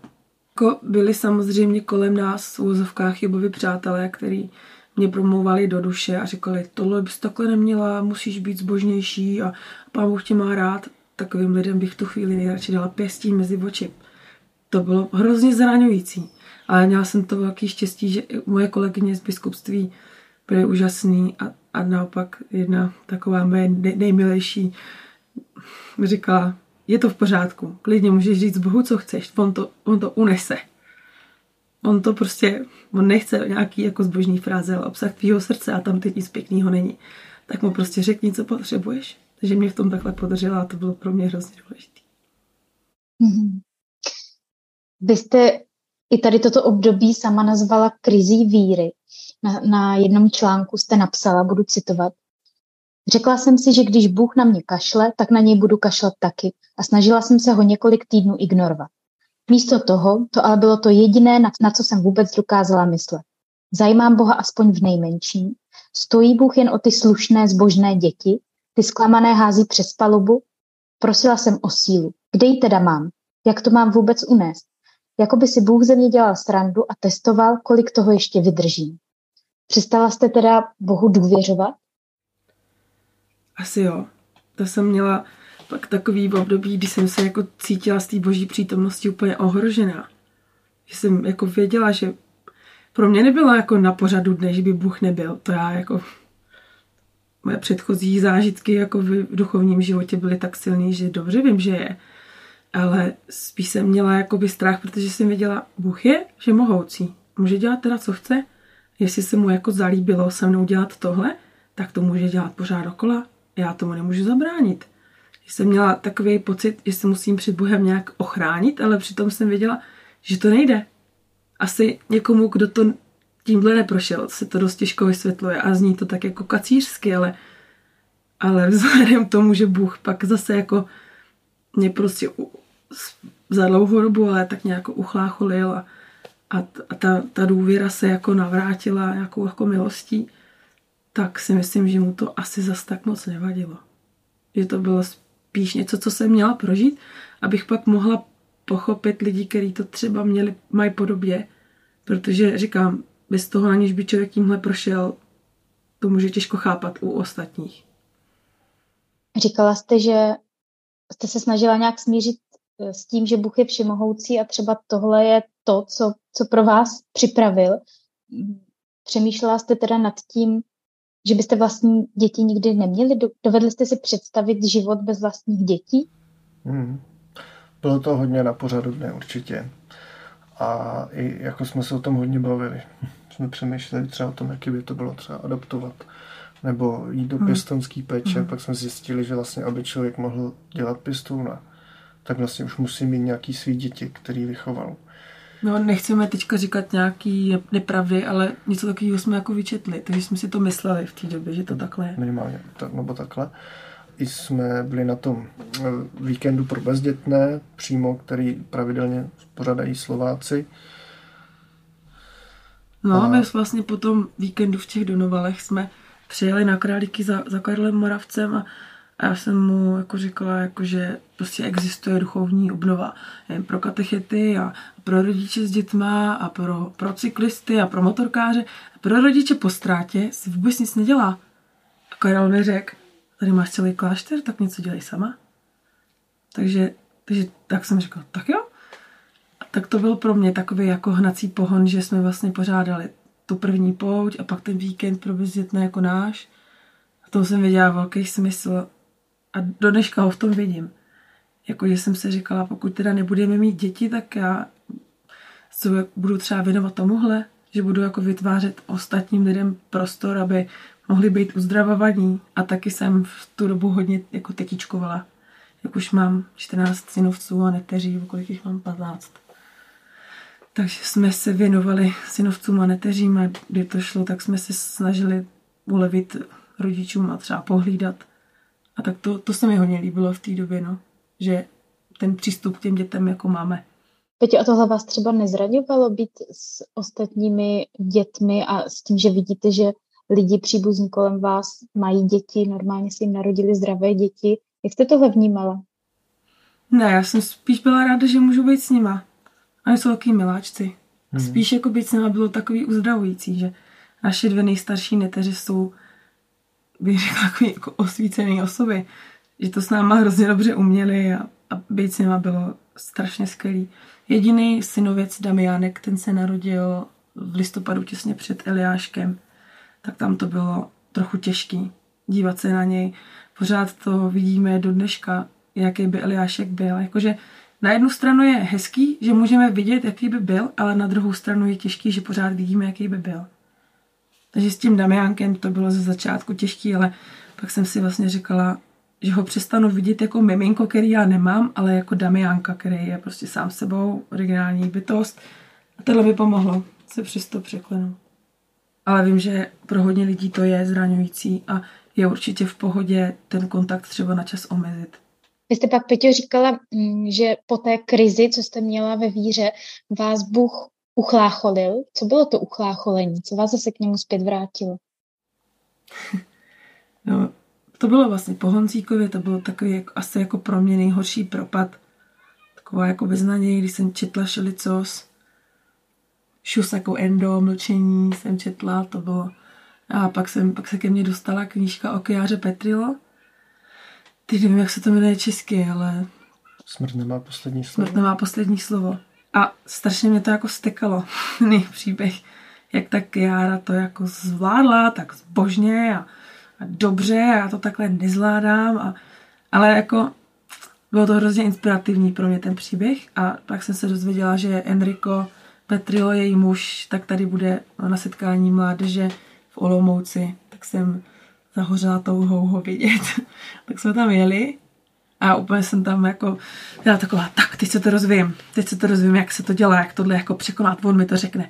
Jako byli samozřejmě kolem nás v úzovkách Jobovi přátelé, který mě promlouvali do duše a říkali, tohle bys takhle neměla, musíš být zbožnější a pán Bůh tě má rád. Takovým lidem bych tu chvíli nejradši dala pěstí mezi oči. To bylo hrozně zraňující. Ale měla jsem to velký štěstí, že moje kolegyně z biskupství byly úžasný a, a naopak jedna taková moje nejmilejší mi říkala, je to v pořádku, klidně můžeš říct Bohu, co chceš, on to, on to unese. On to prostě, on nechce nějaký jako zbožní fráze, ale obsah tvýho srdce a tam teď nic pěkného není. Tak mu prostě řekni, co potřebuješ. Takže mě v tom takhle podržela a to bylo pro mě hrozně důležité. Mm-hmm. Vy jste i tady toto období sama nazvala krizí víry. Na, na jednom článku jste napsala, budu citovat, Řekla jsem si, že když Bůh na mě kašle, tak na něj budu kašlat taky a snažila jsem se ho několik týdnů ignorovat. Místo toho, to ale bylo to jediné, na, na co jsem vůbec dokázala myslet. Zajímám Boha aspoň v nejmenším. Stojí Bůh jen o ty slušné, zbožné děti, ty zklamané hází přes palubu. Prosila jsem o sílu. Kde ji teda mám? Jak to mám vůbec unést? Jako by si Bůh ze mě dělal srandu a testoval, kolik toho ještě vydržím. Přestala jste teda Bohu důvěřovat? Asi jo. To jsem měla pak takový období, kdy jsem se jako cítila z té boží přítomnosti úplně ohrožená. Že jsem jako věděla, že pro mě nebylo jako na pořadu dne, že by Bůh nebyl. To já jako moje předchozí zážitky jako v duchovním životě byly tak silný, že dobře vím, že je. Ale spíš jsem měla jakoby strach, protože jsem věděla, Bůh je že mohoucí. Může dělat teda, co chce. Jestli se mu jako zalíbilo se mnou dělat tohle, tak to může dělat pořád dokola já tomu nemůžu zabránit. Jsem měla takový pocit, že se musím před Bohem nějak ochránit, ale přitom jsem věděla, že to nejde. Asi někomu, kdo to tímhle neprošel, se to dost těžko vysvětluje a zní to tak jako kacířsky, ale ale vzhledem k tomu, že Bůh pak zase jako mě prostě u, za dlouhou dobu, ale tak nějak uchlácholil a, a, a ta, ta důvěra se jako navrátila jako, jako milostí, tak si myslím, že mu to asi zas tak moc nevadilo. Že to bylo spíš něco, co jsem měla prožít, abych pak mohla pochopit lidi, kteří to třeba měli, mají podobě, protože říkám, bez toho, aniž by člověk tímhle prošel, to může těžko chápat u ostatních. Říkala jste, že jste se snažila nějak smířit eh, s tím, že Bůh je všemohoucí a třeba tohle je to, co, co pro vás připravil. Přemýšlela jste teda nad tím, že byste vlastní děti nikdy neměli? Dovedli jste si představit život bez vlastních dětí? Hmm. Bylo to hodně na pořadu dne určitě. A i jako jsme se o tom hodně bavili. jsme přemýšleli třeba o tom, jaký by to bylo třeba adaptovat nebo jít do hmm. pěstonský péče, hmm. pak jsme zjistili, že vlastně, aby člověk mohl dělat pěstouna, tak vlastně už musí mít nějaký svý děti, který vychoval. No, nechceme teďka říkat nějaký nepravdy, ale něco takového jsme jako vyčetli, takže jsme si to mysleli v té době, že to takhle je. Minimálně, tak, nebo takhle. I jsme byli na tom eh, víkendu pro bezdětné, přímo, který pravidelně pořádají Slováci. No a my vlastně po tom víkendu v těch Donovalech jsme přijeli na Králíky za, za Karlem Moravcem a, a já jsem mu jako říkala, jako, že prostě existuje duchovní obnova jen pro katechety a pro rodiče s dětma a pro, pro cyklisty a pro motorkáře. A pro rodiče po ztrátě si vůbec nic nedělá. A Karel mi řekl, tady máš celý klášter, tak něco dělej sama. Takže, takže tak jsem říkal, tak jo. A tak to byl pro mě takový jako hnací pohon, že jsme vlastně pořádali tu první pouť a pak ten víkend pro bezdětné jako náš. A tomu jsem viděla velký smysl a do dneška ho v tom vidím. Jako, že jsem se říkala, pokud teda nebudeme mít děti, tak já se budu třeba věnovat tomuhle, že budu jako vytvářet ostatním lidem prostor, aby mohli být uzdravovaní. A taky jsem v tu dobu hodně jako tetičkovala. Jak už mám 14 synovců a neteří, kolik jich mám 15. Takže jsme se věnovali synovcům a neteřím a kdy to šlo, tak jsme se snažili ulevit rodičům a třeba pohlídat. A tak to, to se mi hodně líbilo v té době, no. že ten přístup k těm dětem jako máme. Peťo, a tohle vás třeba nezraďovalo být s ostatními dětmi a s tím, že vidíte, že lidi příbuzní kolem vás mají děti, normálně si jim narodili zdravé děti. Jak jste tohle vnímala? Ne, já jsem spíš byla ráda, že můžu být s nima. Oni jsou takový miláčci. Hmm. Spíš jako být s nima bylo takový uzdravující, že naše dvě nejstarší neteři jsou, bych řekla, takový jako osvícený osoby. Že to s náma hrozně dobře uměli a, a být s nima bylo strašně skvělý. Jediný synověc Damiánek, ten se narodil v listopadu těsně před Eliáškem, tak tam to bylo trochu těžký dívat se na něj. Pořád to vidíme do dneška, jaký by Eliášek byl. Jakože na jednu stranu je hezký, že můžeme vidět, jaký by byl, ale na druhou stranu je těžký, že pořád vidíme, jaký by byl. Takže s tím Damiánkem to bylo ze začátku těžký, ale pak jsem si vlastně říkala, že ho přestanu vidět jako miminko, který já nemám, ale jako Damiánka, který je prostě sám sebou, originální bytost. A tohle mi pomohlo se přesto překlenout. Ale vím, že pro hodně lidí to je zraňující a je určitě v pohodě ten kontakt třeba na čas omezit. Vy jste pak, Peťo, říkala, mm, že po té krizi, co jste měla ve víře, vás Bůh uchlácholil. Co bylo to uchlácholení? Co vás zase k němu zpět vrátilo? No, to bylo vlastně po Honzíkově, to bylo takový jako, asi jako pro mě nejhorší propad. Taková jako beznaděj, když jsem četla Šelicos, šus jako endo, mlčení jsem četla, to bylo. A pak, jsem, pak se ke mně dostala knížka Okiáře Petrilo, Teď nevím, jak se to jmenuje česky, ale... Smrt nemá poslední slovo. Smrt nemá poslední slovo. A strašně mě to jako stekalo, příběh, jak tak Jára to jako zvládla, tak zbožně a, a dobře, a já to takhle nezvládám, a, ale jako bylo to hrozně inspirativní pro mě ten příběh a pak jsem se dozvěděla, že Enrico Petrilo, její muž, tak tady bude na setkání mládeže v Olomouci, tak jsem zahořela touhou ho vidět. tak jsme tam jeli a úplně jsem tam jako byla taková, tak teď se to rozvím, teď se to rozvím, jak se to dělá, jak tohle jako překonat, on mi to řekne.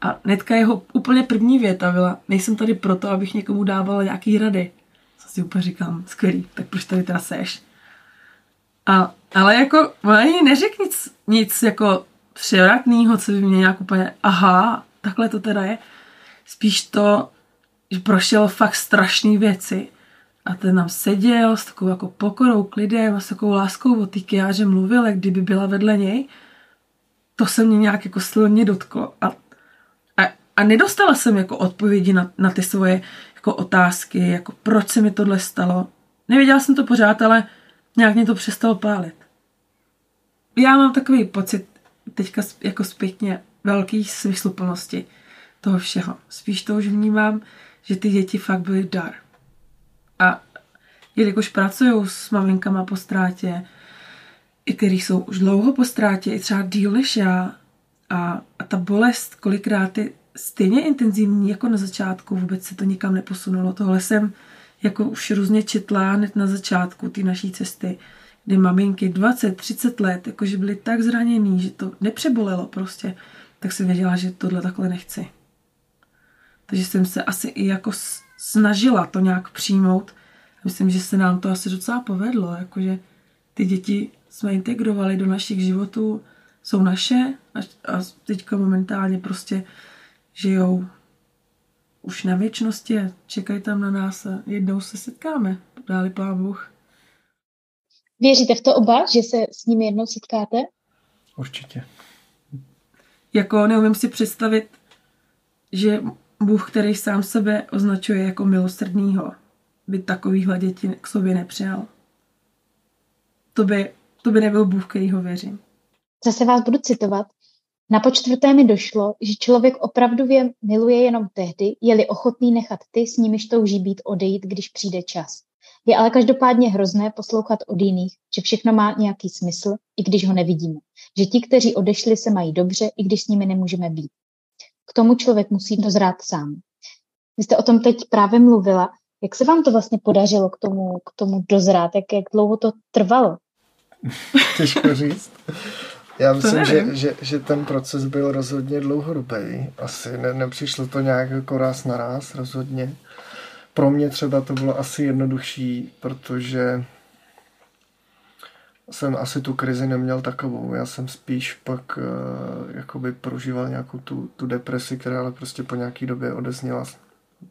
A netka jeho úplně první věta byla, nejsem tady proto, abych někomu dával nějaký rady. si úplně říkám, skvělý, tak proč tady teda seš? A, ale jako, ona ani neřekl nic, nic jako převratného, co by mě nějak úplně, aha, takhle to teda je. Spíš to, že prošel fakt strašné věci. A ten nám seděl s takovou jako pokorou, klidem a s takovou láskou o že mluvil, jak kdyby byla vedle něj. To se mě nějak jako silně dotklo. A, a, a nedostala jsem jako odpovědi na, na ty svoje jako otázky, jako proč se mi tohle stalo. Nevěděla jsem to pořád, ale nějak mě to přestalo pálit. Já mám takový pocit teďka jako zpětně velký smysluplnosti toho všeho. Spíš to už vnímám, že ty děti fakt byly dar. A jelikož pracuju s maminkama po ztrátě, i který jsou už dlouho po ztrátě, i třeba díl než já, a, a ta bolest kolikrát je stejně intenzivní jako na začátku, vůbec se to nikam neposunulo. Tohle jsem jako už různě četla hned na začátku té naší cesty, kdy maminky 20-30 let, jakože byly tak zraněný, že to nepřebolelo prostě, tak jsem věděla, že tohle takhle nechci. Takže jsem se asi i jako snažila to nějak přijmout. Myslím, že se nám to asi docela povedlo, jakože ty děti jsme integrovali do našich životů, jsou naše a, a teďka momentálně prostě žijou už na věčnosti a čekají tam na nás a jednou se setkáme, dáli pán Bůh. Věříte v to oba, že se s nimi jednou setkáte? Určitě. Jako neumím si představit, že Bůh, který sám sebe označuje jako milosrdnýho, by takovýhle děti k sobě nepřijal. To by, to by nebyl Bůh, kterýho věřím. Zase vás budu citovat. Na počtvrté mi došlo, že člověk opravdově miluje jenom tehdy, je-li ochotný nechat ty, s nimiž touží být odejít, když přijde čas. Je ale každopádně hrozné poslouchat od jiných, že všechno má nějaký smysl, i když ho nevidíme. Že ti, kteří odešli, se mají dobře, i když s nimi nemůžeme být. K tomu člověk musí dozrát sám. Vy jste o tom teď právě mluvila. Jak se vám to vlastně podařilo k tomu, k tomu dozrát? Jak, jak dlouho to trvalo? Těžko říct. Já myslím, že, že, že ten proces byl rozhodně dlouhodobý. Asi ne, nepřišlo to nějak jako ráz na ráz, rozhodně. Pro mě třeba to bylo asi jednodušší, protože jsem asi tu krizi neměl takovou. Já jsem spíš pak uh, jakoby prožíval nějakou tu, tu depresi, která ale prostě po nějaký době odezněla v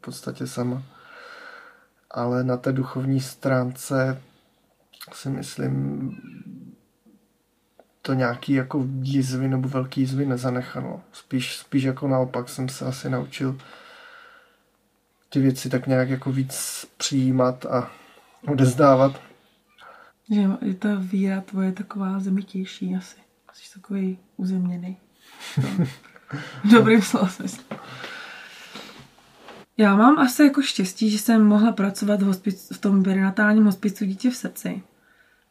podstatě sama. Ale na té duchovní stránce si myslím, to nějaký jako jizvy nebo velký jizvy nezanechalo. Spíš, spíš jako naopak jsem se asi naučil ty věci tak nějak jako víc přijímat a odezdávat. Že je ta víra tvoje taková zemitější asi. Jsi takový uzemněný. Dobrým slova Já mám asi jako štěstí, že jsem mohla pracovat v, hospic, v tom perinatálním hospicu Dítě v srdci.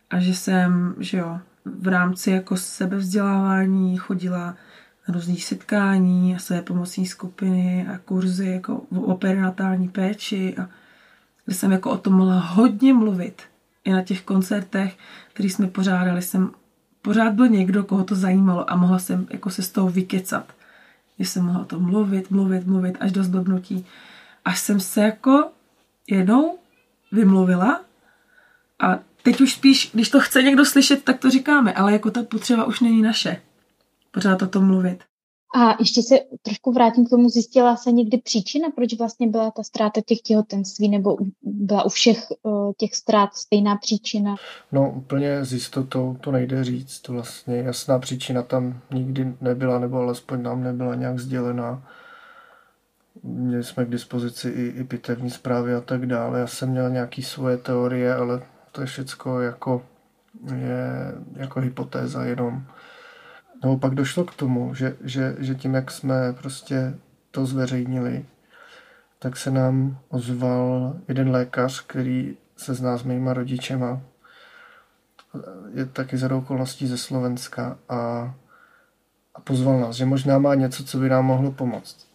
A že jsem, že jo, v rámci jako sebevzdělávání chodila na různých setkání a své pomocní skupiny a kurzy jako o perinatální péči a kde jsem jako o tom mohla hodně mluvit. I na těch koncertech, které jsme pořádali, jsem pořád byl někdo, koho to zajímalo a mohla jsem jako se z toho vykecat. Že jsem mohla o tom mluvit, mluvit, mluvit až do zblbnutí. Až jsem se jako jednou vymluvila a teď už spíš, když to chce někdo slyšet, tak to říkáme, ale jako ta potřeba už není naše. Pořád o tom mluvit. A ještě se trošku vrátím k tomu, zjistila se někdy příčina, proč vlastně byla ta ztráta těch těhotenství, nebo byla u všech uh, těch ztrát stejná příčina? No úplně s jistotou to nejde říct. Vlastně jasná příčina tam nikdy nebyla, nebo alespoň nám nebyla nějak sdělená. Měli jsme k dispozici i, i pitevní zprávy a tak dále. Já jsem měl nějaký svoje teorie, ale to je všecko jako, je jako hypotéza jenom. Nebo pak došlo k tomu, že, že, že tím, jak jsme prostě to zveřejnili, tak se nám ozval jeden lékař, který se zná s mýma rodičema, je taky za okolností ze Slovenska a, a pozval nás, že možná má něco, co by nám mohlo pomoct.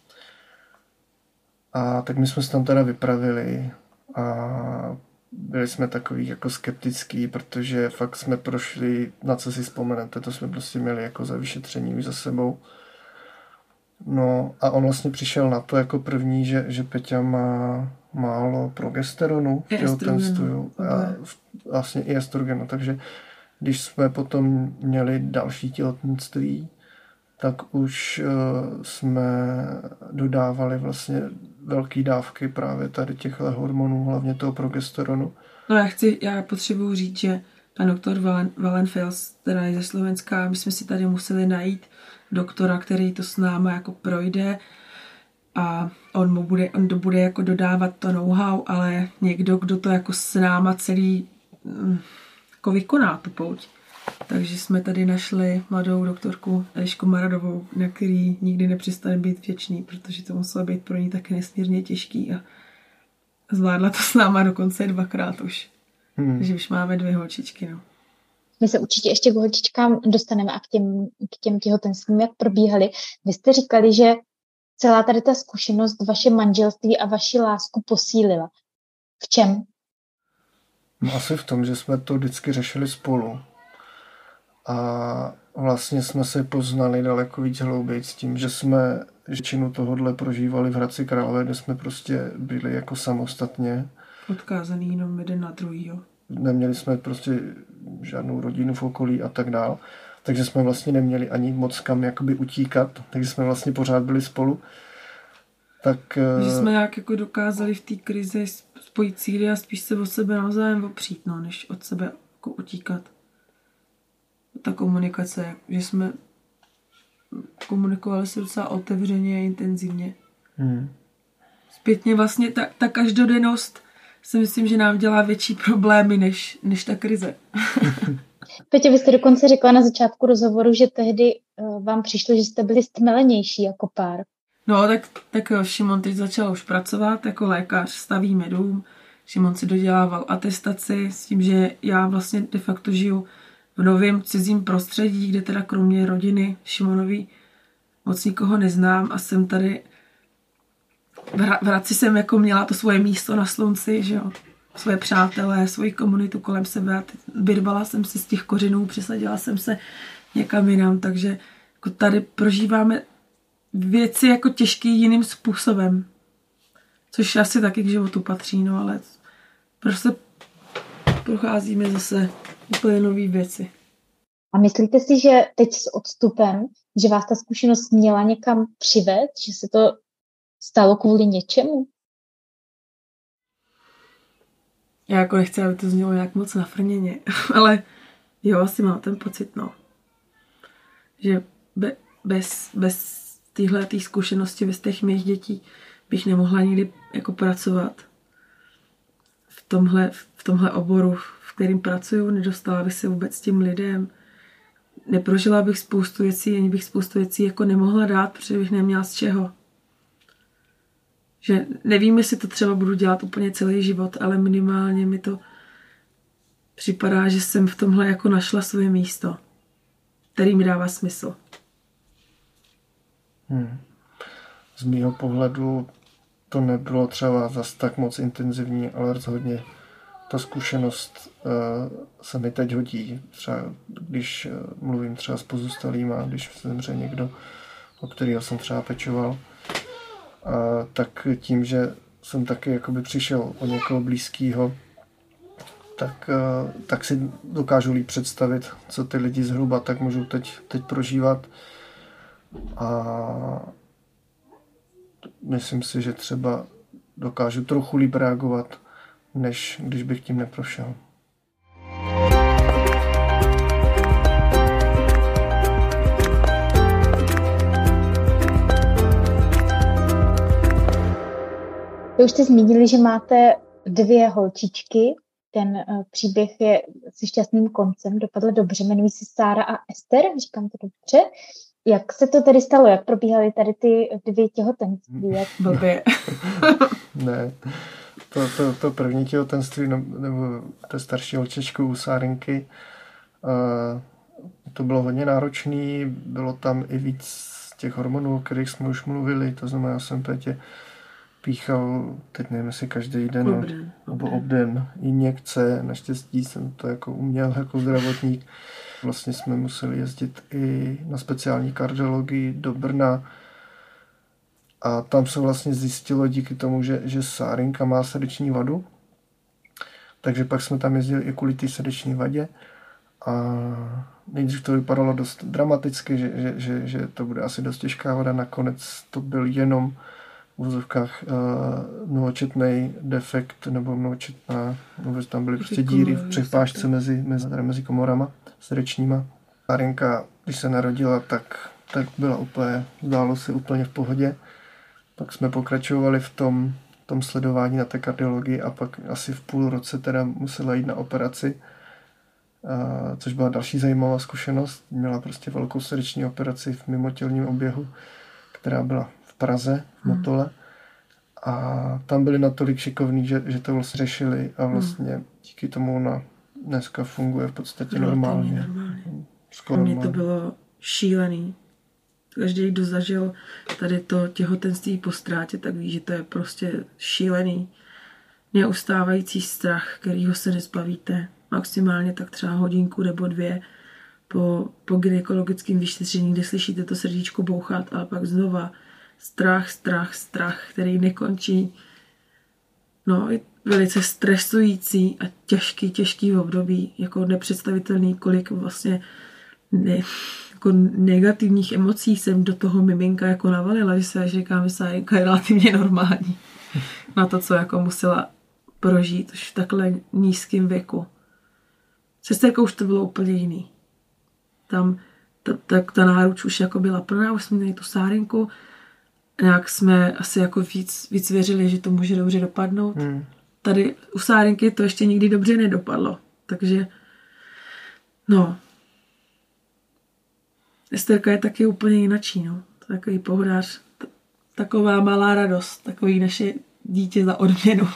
A tak my jsme se tam teda vypravili a byli jsme takový jako skeptický, protože fakt jsme prošli, na co si vzpomenete, to jsme prostě měli jako za vyšetření už za sebou. No a on vlastně přišel na to jako první, že, že Peťa má, málo progesteronu v těhotenství a vlastně i estrogenu, takže když jsme potom měli další těhotenství, tak už uh, jsme dodávali vlastně velké dávky právě tady těchto hormonů, hlavně toho progesteronu. No já chci, já potřebuji říct, že pan doktor Valen, Valenfels, která je ze Slovenska, my jsme si tady museli najít doktora, který to s náma jako projde a on mu bude, on bude jako dodávat to know-how, ale někdo, kdo to jako s náma celý mm, jako vykoná tu pouť. Takže jsme tady našli mladou doktorku Elišku Maradovou, na který nikdy nepřestane být věčný, protože to muselo být pro ní taky nesmírně těžký a zvládla to s náma dokonce dvakrát už. Hmm. Takže už máme dvě holčičky. No. My se určitě ještě k holčičkám dostaneme a k těm, k těm těhotenstvím, jak probíhaly. Vy jste říkali, že celá tady ta zkušenost vaše manželství a vaši lásku posílila. V čem? No asi v tom, že jsme to vždycky řešili spolu. A vlastně jsme se poznali daleko víc hlouběji s tím, že jsme většinu tohohle prožívali v Hradci Králové, kde jsme prostě byli jako samostatně. Odkázaný jenom jeden na druhýho. Neměli jsme prostě žádnou rodinu v okolí a tak dál. Takže jsme vlastně neměli ani moc kam jakoby utíkat, takže jsme vlastně pořád byli spolu. Tak, že jsme nějak jako dokázali v té krizi spojit síly a spíš se o sebe navzájem opřít, no, než od sebe jako utíkat ta komunikace, že jsme komunikovali se docela otevřeně a intenzivně. Hmm. Zpětně vlastně ta, ta každodennost si myslím, že nám dělá větší problémy než, než ta krize. Petě, vy jste dokonce řekla na začátku rozhovoru, že tehdy uh, vám přišlo, že jste byli stmelenější jako pár. No, tak, tak jo, Šimon teď začal už pracovat jako lékař, stavíme dům. Šimon si dodělával atestaci s tím, že já vlastně de facto žiju v novém cizím prostředí, kde teda kromě rodiny Šimonový moc nikoho neznám a jsem tady v Hradci jsem jako měla to svoje místo na slunci, že jo, svoje přátelé, svoji komunitu kolem sebe a vyrvala jsem se z těch kořenů, přesadila jsem se někam jinam, takže jako tady prožíváme věci jako těžký jiným způsobem, což asi taky k životu patří, no ale prostě procházíme zase úplně nové věci. A myslíte si, že teď s odstupem, že vás ta zkušenost měla někam přivést, že se to stalo kvůli něčemu? Já jako nechci, aby to znělo nějak moc nafrněně, ale jo, asi mám ten pocit, no. Že be, bez, bez téhle tý zkušenosti, bez těch mých dětí bych nemohla nikdy jako pracovat v tomhle, v tomhle oboru, kterým pracuju, nedostala bych se vůbec tím lidem. Neprožila bych spoustu věcí, ani bych spoustu věcí jako nemohla dát, protože bych neměla z čeho. Že nevím, jestli to třeba budu dělat úplně celý život, ale minimálně mi to připadá, že jsem v tomhle jako našla svoje místo, který mi dává smysl. Hmm. Z mýho pohledu to nebylo třeba zas tak moc intenzivní, ale rozhodně ta zkušenost uh, se mi teď hodí. Třeba když uh, mluvím třeba s pozůstalýma, když zemře někdo, o kterého jsem třeba pečoval, tak tím, že jsem taky jakoby přišel o někoho blízkého, tak, uh, tak si dokážu líp představit, co ty lidi zhruba tak můžou teď, teď prožívat. A myslím si, že třeba dokážu trochu líp reagovat než když bych tím neprošel. Vy už jste zmínili, že máte dvě holčičky. Ten uh, příběh je se šťastným koncem, dopadl dobře, jmenují se Sára a Ester, říkám to dobře. Jak se to tedy stalo? Jak probíhaly tady ty dvě těhotenství? Jak... Blbě. ne, to, to, to první těhotenství, nebo to starší holčičku u Sárinky, uh, to bylo hodně náročné, bylo tam i víc těch hormonů, o kterých jsme už mluvili, to znamená, já jsem Pétě píchal, teď nevím, jestli každý den, obden, nebo obden, injekce, naštěstí jsem to jako uměl jako zdravotník. Vlastně jsme museli jezdit i na speciální kardiologii do Brna, A tam se vlastně zjistilo díky tomu, že, že Sárinka má srdeční vadu, takže pak jsme tam jezdili i kvůli té srdeční vadě. A nejdřív to vypadalo dost dramaticky, že, že, že, že to bude asi dost těžká voda. Nakonec to byl jenom v úzovkách uh, mnohočetný defekt nebo mnohočetná, nebo tam byly prostě díry v přepážce mezi, mezi, mezi komorama srdečníma. Sárinka, když se narodila, tak, tak byla úplně, zdálo se úplně v pohodě. Pak jsme pokračovali v tom, tom sledování na té kardiologii a pak asi v půl roce teda musela jít na operaci, a, což byla další zajímavá zkušenost. Měla prostě velkou srdeční operaci v mimotělním oběhu, která byla v Praze, v hmm. Motole. A tam byli natolik šikovní, že, že to vlastně řešili a hmm. vlastně díky tomu ona dneska funguje v podstatě normálně. normálně. Skoro Pro mě to bylo šílený každý, kdo zažil tady to těhotenství po ztrátě, tak ví, že to je prostě šílený, neustávající strach, kterýho se nezbavíte. Maximálně tak třeba hodinku nebo dvě po, po gynekologickém vyšetření, kde slyšíte to srdíčko bouchat, ale pak znova strach, strach, strach, který nekončí. No, je velice stresující a těžký, těžký období, jako nepředstavitelný, kolik vlastně ne, jako negativních emocí jsem do toho miminka jako navalila, že se říkám, že Sájenka je relativně normální na to, co jako musela prožít už v takhle nízkém věku. Sesterkou už to bylo úplně jiný. Tam ta, ta, ta náruč už jako byla plná, už jsme měli tu sárenku, nějak jsme asi jako víc, víc věřili, že to může dobře dopadnout. Hmm. Tady u sárenky to ještě nikdy dobře nedopadlo, takže no, Esterka je taky úplně jinačí, no. Takový pohodář, taková malá radost, takový naše dítě za odměnu.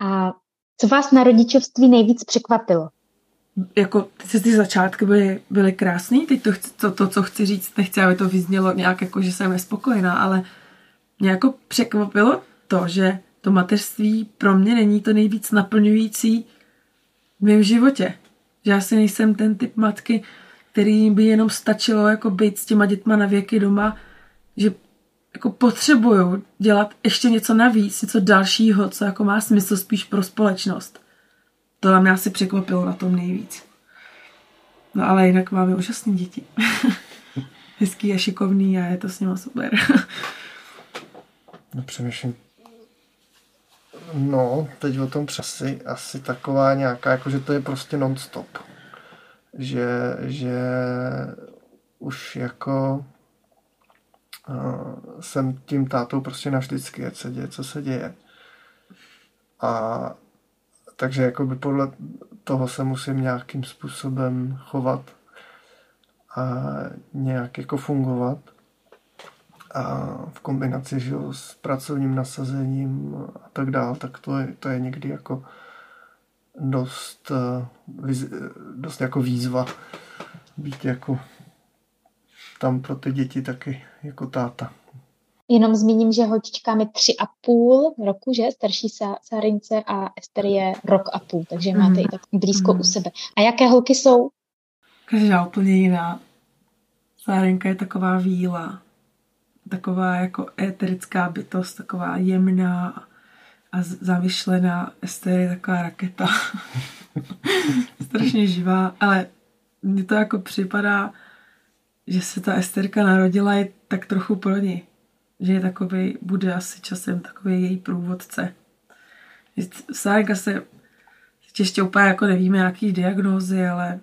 A co vás na rodičovství nejvíc překvapilo? Jako ty, ty začátky byly, byly krásný, teď to, to, to, co chci říct, nechci, aby to vyznělo nějak jako, že jsem nespokojená, ale mě jako překvapilo to, že to mateřství pro mě není to nejvíc naplňující v mém životě. Že já si nejsem ten typ matky, který by jenom stačilo jako být s těma dětma na věky doma, že jako potřebuju dělat ještě něco navíc, něco dalšího, co jako má smysl spíš pro společnost. To mě asi překvapilo na tom nejvíc. No ale jinak máme úžasné děti. Hezký a šikovný a je to s nimi super. no přemýšlím. No, teď o tom přesy asi taková nějaká, jako že to je prostě non-stop že, že už jako uh, jsem tím tátou prostě navždycky, ať se děje, co se děje. A takže jako by podle toho se musím nějakým způsobem chovat a nějak jako fungovat. A v kombinaci že s pracovním nasazením a tak dále, tak to je, to je někdy jako dost, eh, dost jako výzva být jako tam pro ty děti taky jako táta. Jenom zmíním, že holčička mi tři a půl roku, že? Starší Sárince a Ester je rok a půl, takže mm. máte i tak blízko mm. u sebe. A jaké holky jsou? Každá úplně jiná. Sárinka je taková víla, taková jako éterická bytost, taková jemná, a zamyšlená. Ester je taková raketa. Strašně živá, ale mně to jako připadá, že se ta Esterka narodila je tak trochu pro ní. Že je takový, bude asi časem takový její průvodce. Sárenka se ještě úplně jako nevíme, jaký diagnózy, ale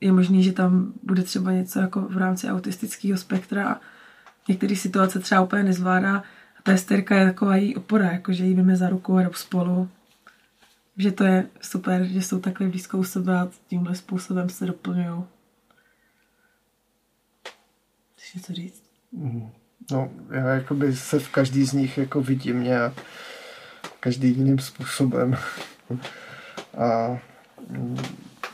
je možný, že tam bude třeba něco jako v rámci autistického spektra a některé situace třeba úplně nezvládá a ta Esterka je taková její opora, jako že jdeme za ruku a spolu. Že to je super, že jsou takhle blízko u sebe a tímhle způsobem se doplňují. Chceš něco říct? Mhm. No, já jakoby se v každý z nich jako vidím nějak každý jiným způsobem. A mm,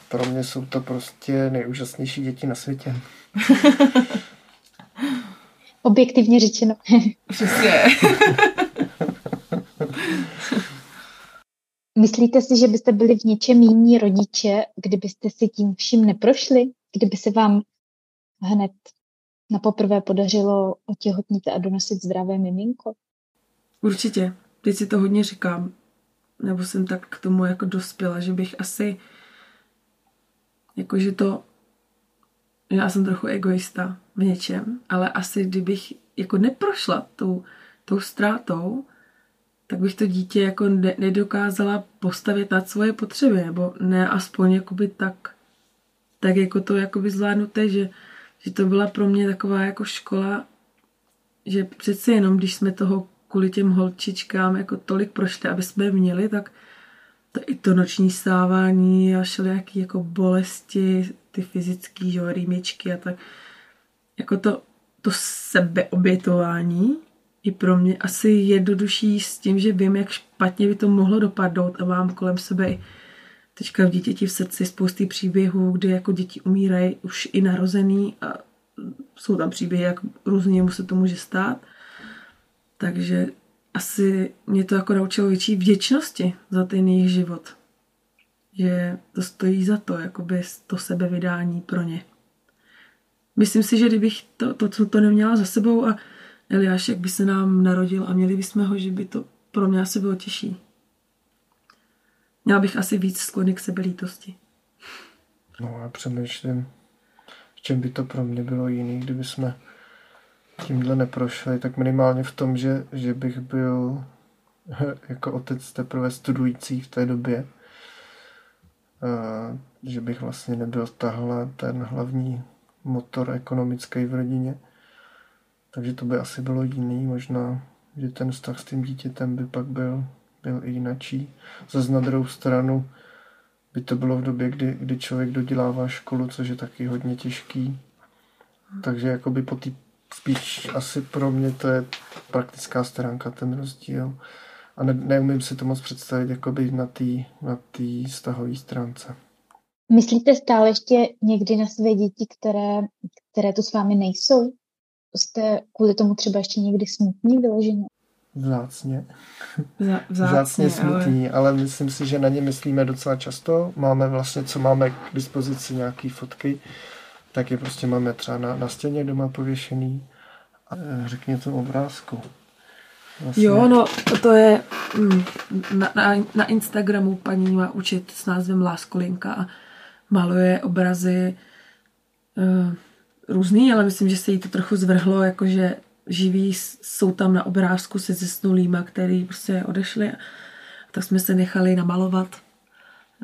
pro mě jsou to prostě nejúžasnější děti na světě. Objektivně řečeno. Přesně. Myslíte si, že byste byli v něčem jiní rodiče, kdybyste si tím vším neprošli? Kdyby se vám hned na poprvé podařilo otěhotnit a donosit zdravé miminko? Určitě. Teď si to hodně říkám. Nebo jsem tak k tomu jako dospěla, že bych asi jakože to já jsem trochu egoista v něčem, ale asi kdybych jako neprošla tou, tou ztrátou, tak bych to dítě jako ne, nedokázala postavit nad svoje potřeby, nebo ne aspoň jakoby tak, tak jako to jakoby zvládnuté, že, že to byla pro mě taková jako škola, že přece jenom, když jsme toho kvůli těm holčičkám jako tolik prošli, aby jsme měli, tak to, i to noční stávání a všelijaký jako bolesti, ty fyzické, rýmičky a tak. Jako to, to sebeobětování je pro mě asi jednodušší s tím, že vím, jak špatně by to mohlo dopadnout a mám kolem sebe teďka v dítěti v srdci spousty příběhů, kdy jako děti umírají už i narozený a jsou tam příběhy, jak různě se to může stát. Takže asi mě to jako naučilo větší vděčnosti za ten jejich život. Že to stojí za to, jakoby to sebevydání pro ně. Myslím si, že kdybych to, to, to, to neměla za sebou a Eliášek by se nám narodil a měli bychom ho, že by to pro mě asi bylo těžší. Měla bych asi víc sklony k sebelítosti. No já přemýšlím, v čem by to pro mě bylo jiný, kdyby jsme tímhle neprošli, tak minimálně v tom, že, že bych byl jako otec teprve studující v té době, a, že bych vlastně nebyl tahle ten hlavní motor ekonomický v rodině. Takže to by asi bylo jiný, možná, že ten vztah s tím dítětem by pak byl, byl i jinačí. Zase na druhou stranu by to bylo v době, kdy, kdy člověk dodělává školu, což je taky hodně těžký. Takže jakoby po té spíš asi pro mě to je praktická stránka, ten rozdíl. A ne, neumím si to moc představit jakoby na té na tý stahové stránce. Myslíte stále ještě někdy na své děti, které, které tu s vámi nejsou? Jste kvůli tomu třeba ještě někdy smutní vyloženě? Vzácně. Vzácně, Vzácně smutní, ale... ale myslím si, že na ně myslíme docela často. Máme vlastně, co máme k dispozici, nějaké fotky tak je prostě máme třeba na, na stěně doma pověšený. A eh, řekni to obrázku. Vlastně. Jo, no to je mm, na, na, na Instagramu paní má učit s názvem Láskolinka a maluje obrazy uh, různý, ale myslím, že se jí to trochu zvrhlo, jakože živí jsou tam na obrázku se zesnulýma, který prostě odešli. A tak jsme se nechali namalovat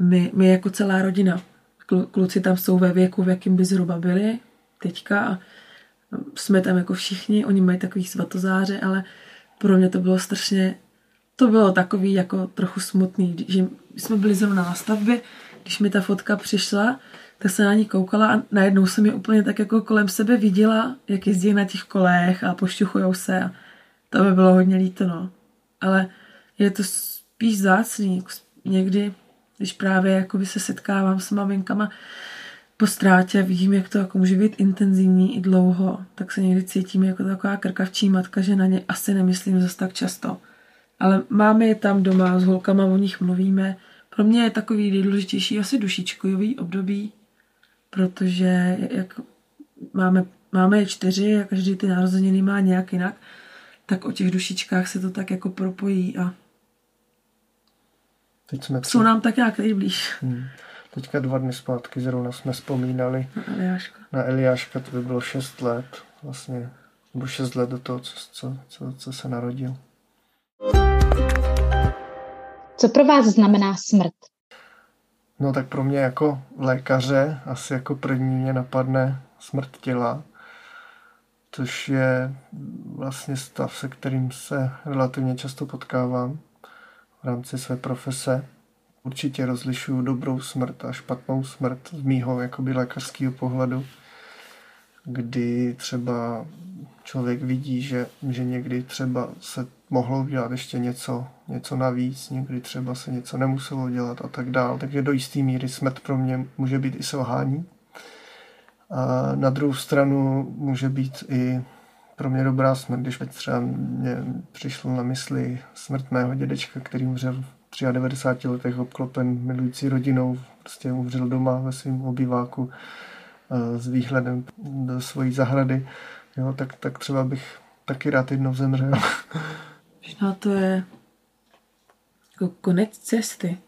my, my jako celá rodina kluci tam jsou ve věku, v jakým by zhruba byli teďka a jsme tam jako všichni, oni mají takový svatozáře, ale pro mě to bylo strašně, to bylo takový jako trochu smutný, že jsme byli zrovna na stavbě, když mi ta fotka přišla, tak se na ní koukala a najednou jsem je úplně tak jako kolem sebe viděla, jak jezdí na těch kolech a pošťuchujou se a to by bylo hodně líto, no. Ale je to spíš zácný, někdy když právě jakoby se setkávám s maminkama po ztrátě vidím, jak to jako může být intenzivní i dlouho, tak se někdy cítím jako taková krkavčí matka, že na ně asi nemyslím zase tak často. Ale máme je tam doma, s holkama o nich mluvíme. Pro mě je takový nejdůležitější asi dušičkový období, protože jak máme, máme je čtyři a každý ty narozeniny má nějak jinak, tak o těch dušičkách se to tak jako propojí a Teď jsme Jsou nám tak nějak nejblíž. Hmm. Teďka dva dny zpátky zrovna jsme vzpomínali na Eliáška. Na Eliáška to by bylo 6 let, vlastně, nebo 6 let do toho, co, co, co, co se narodil. Co pro vás znamená smrt? No tak pro mě jako lékaře asi jako první mě napadne smrt těla, což je vlastně stav, se kterým se relativně často potkávám v rámci své profese. Určitě rozlišuju dobrou smrt a špatnou smrt z mýho jakoby lékařského pohledu, kdy třeba člověk vidí, že, že někdy třeba se mohlo udělat ještě něco, něco navíc, někdy třeba se něco nemuselo dělat a tak dál. Takže do jisté míry smrt pro mě může být i selhání. A na druhou stranu může být i pro mě dobrá smrt, když třeba mě přišlo na mysli smrt mého dědečka, který umřel 93 letech obklopen milující rodinou, prostě umřel doma ve svém obýváku s výhledem do svojí zahrady, jo, tak, tak třeba bych taky rád jednou zemřel. Možná to je jako konec cesty.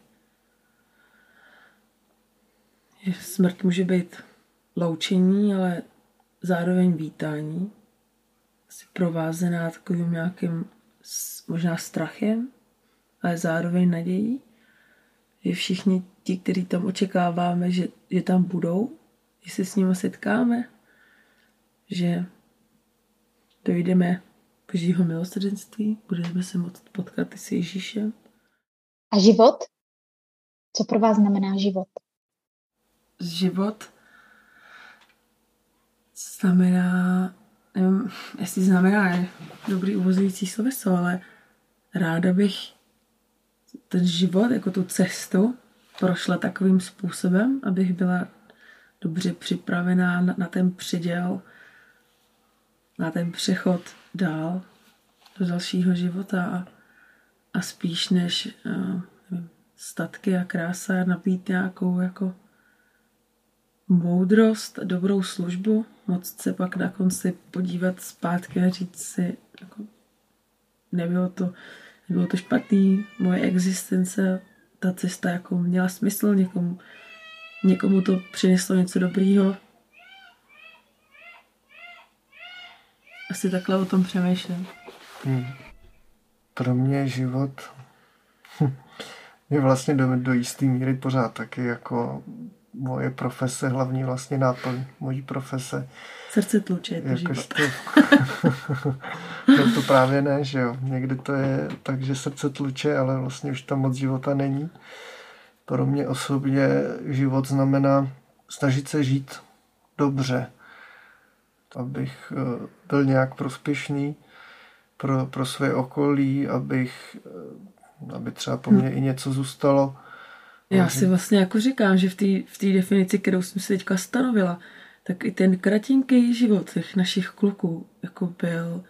Smrt může být loučení, ale zároveň vítání. Asi provázená takovým nějakým možná strachem, ale zároveň nadějí. Že všichni ti, kteří tam očekáváme, že, že tam budou, že se s nimi setkáme, že dojdeme Božího milosrdenství, budeme se moct potkat i s Ježíšem. A život? Co pro vás znamená život? Život znamená, nevím, jestli znamená je dobrý uvozující sloveso, ale ráda bych ten život, jako tu cestu, prošla takovým způsobem, abych byla dobře připravená na, na ten předěl, na ten přechod dál do dalšího života a, a spíš než uh, nevím, statky a krása nabít nějakou jako moudrost, dobrou službu, moc se pak na konci podívat zpátky a říct si, jako, nebylo to, nebylo to špatný, moje existence, ta cesta jako měla smysl, někomu, někomu to přineslo něco dobrýho. Asi takhle o tom přemýšlím. Hmm. Pro mě život je vlastně do, do jisté míry pořád taky jako moje profese, hlavní vlastně náplň mojí profese. Srdce tluče, je to. To, no to právě ne, že jo. Někdy to je tak, že srdce tluče, ale vlastně už tam moc života není. Pro mě osobně život znamená snažit se žít dobře, abych eh, byl nějak prospěšný pro, pro své okolí, abych, eh, aby třeba po mně hmm. i něco zůstalo já si vlastně jako říkám, že v té v definici, kterou jsem si teďka stanovila, tak i ten kratinký život těch našich kluků jako byl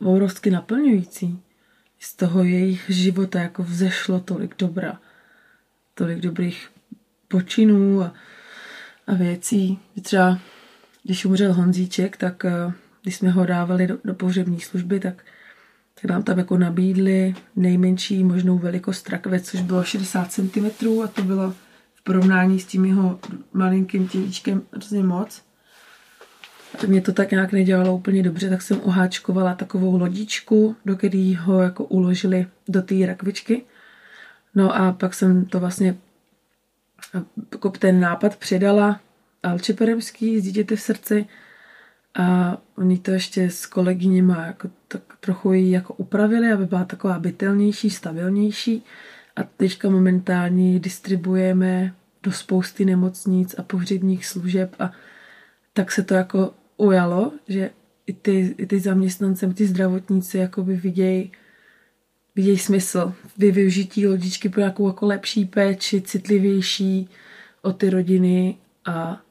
obrovsky naplňující. Z toho jejich života jako vzešlo tolik dobra, tolik dobrých počinů a, a věcí. Třeba když umřel Honzíček, tak eh, když jsme ho dávali do, do pohřební služby, tak tak nám tam jako nabídli nejmenší možnou velikost rakve, což bylo 60 cm a to bylo v porovnání s tím jeho malinkým tělíčkem hrozně moc. A mě to tak nějak nedělalo úplně dobře, tak jsem uháčkovala takovou lodičku, do které ho jako uložili do té rakvičky. No a pak jsem to vlastně jako ten nápad předala Alče Peremský z Dítěte v srdci a oni to ještě s kolegyněma jako tak trochu ji jako upravili, aby byla taková bytelnější, stabilnější. A teďka momentálně distribuujeme do spousty nemocnic a pohřebních služeb a tak se to jako ujalo, že i ty, i ty zaměstnance, ty zdravotníci jakoby vidějí viděj smysl v využití lodičky pro nějakou jako lepší péči, citlivější o ty rodiny a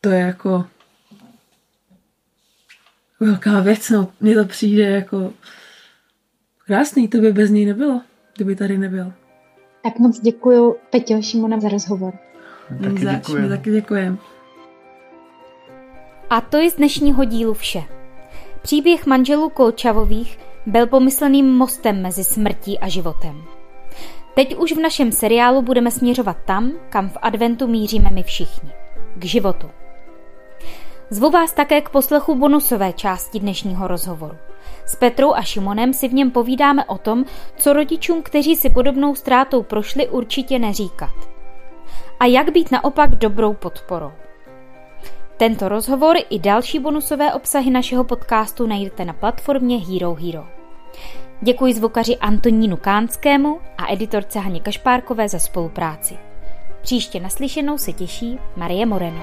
to je jako velká věc, no. Mně to přijde jako krásný, to by bez něj nebylo, kdyby tady nebyl. Tak moc děkuji Peťo Šimona za rozhovor. Taky Zač, taky děkujeme. A to je z dnešního dílu vše. Příběh manželů Kolčavových byl pomysleným mostem mezi smrtí a životem. Teď už v našem seriálu budeme směřovat tam, kam v adventu míříme my všichni. K životu. Zvu vás také k poslechu bonusové části dnešního rozhovoru. S Petrou a Šimonem si v něm povídáme o tom, co rodičům, kteří si podobnou ztrátou prošli, určitě neříkat. A jak být naopak dobrou podporou. Tento rozhovor i další bonusové obsahy našeho podcastu najdete na platformě Hero Hero. Děkuji zvukaři Antonínu Kánskému a editorce Haně Kašpárkové za spolupráci. Příště naslyšenou se těší Marie Moreno.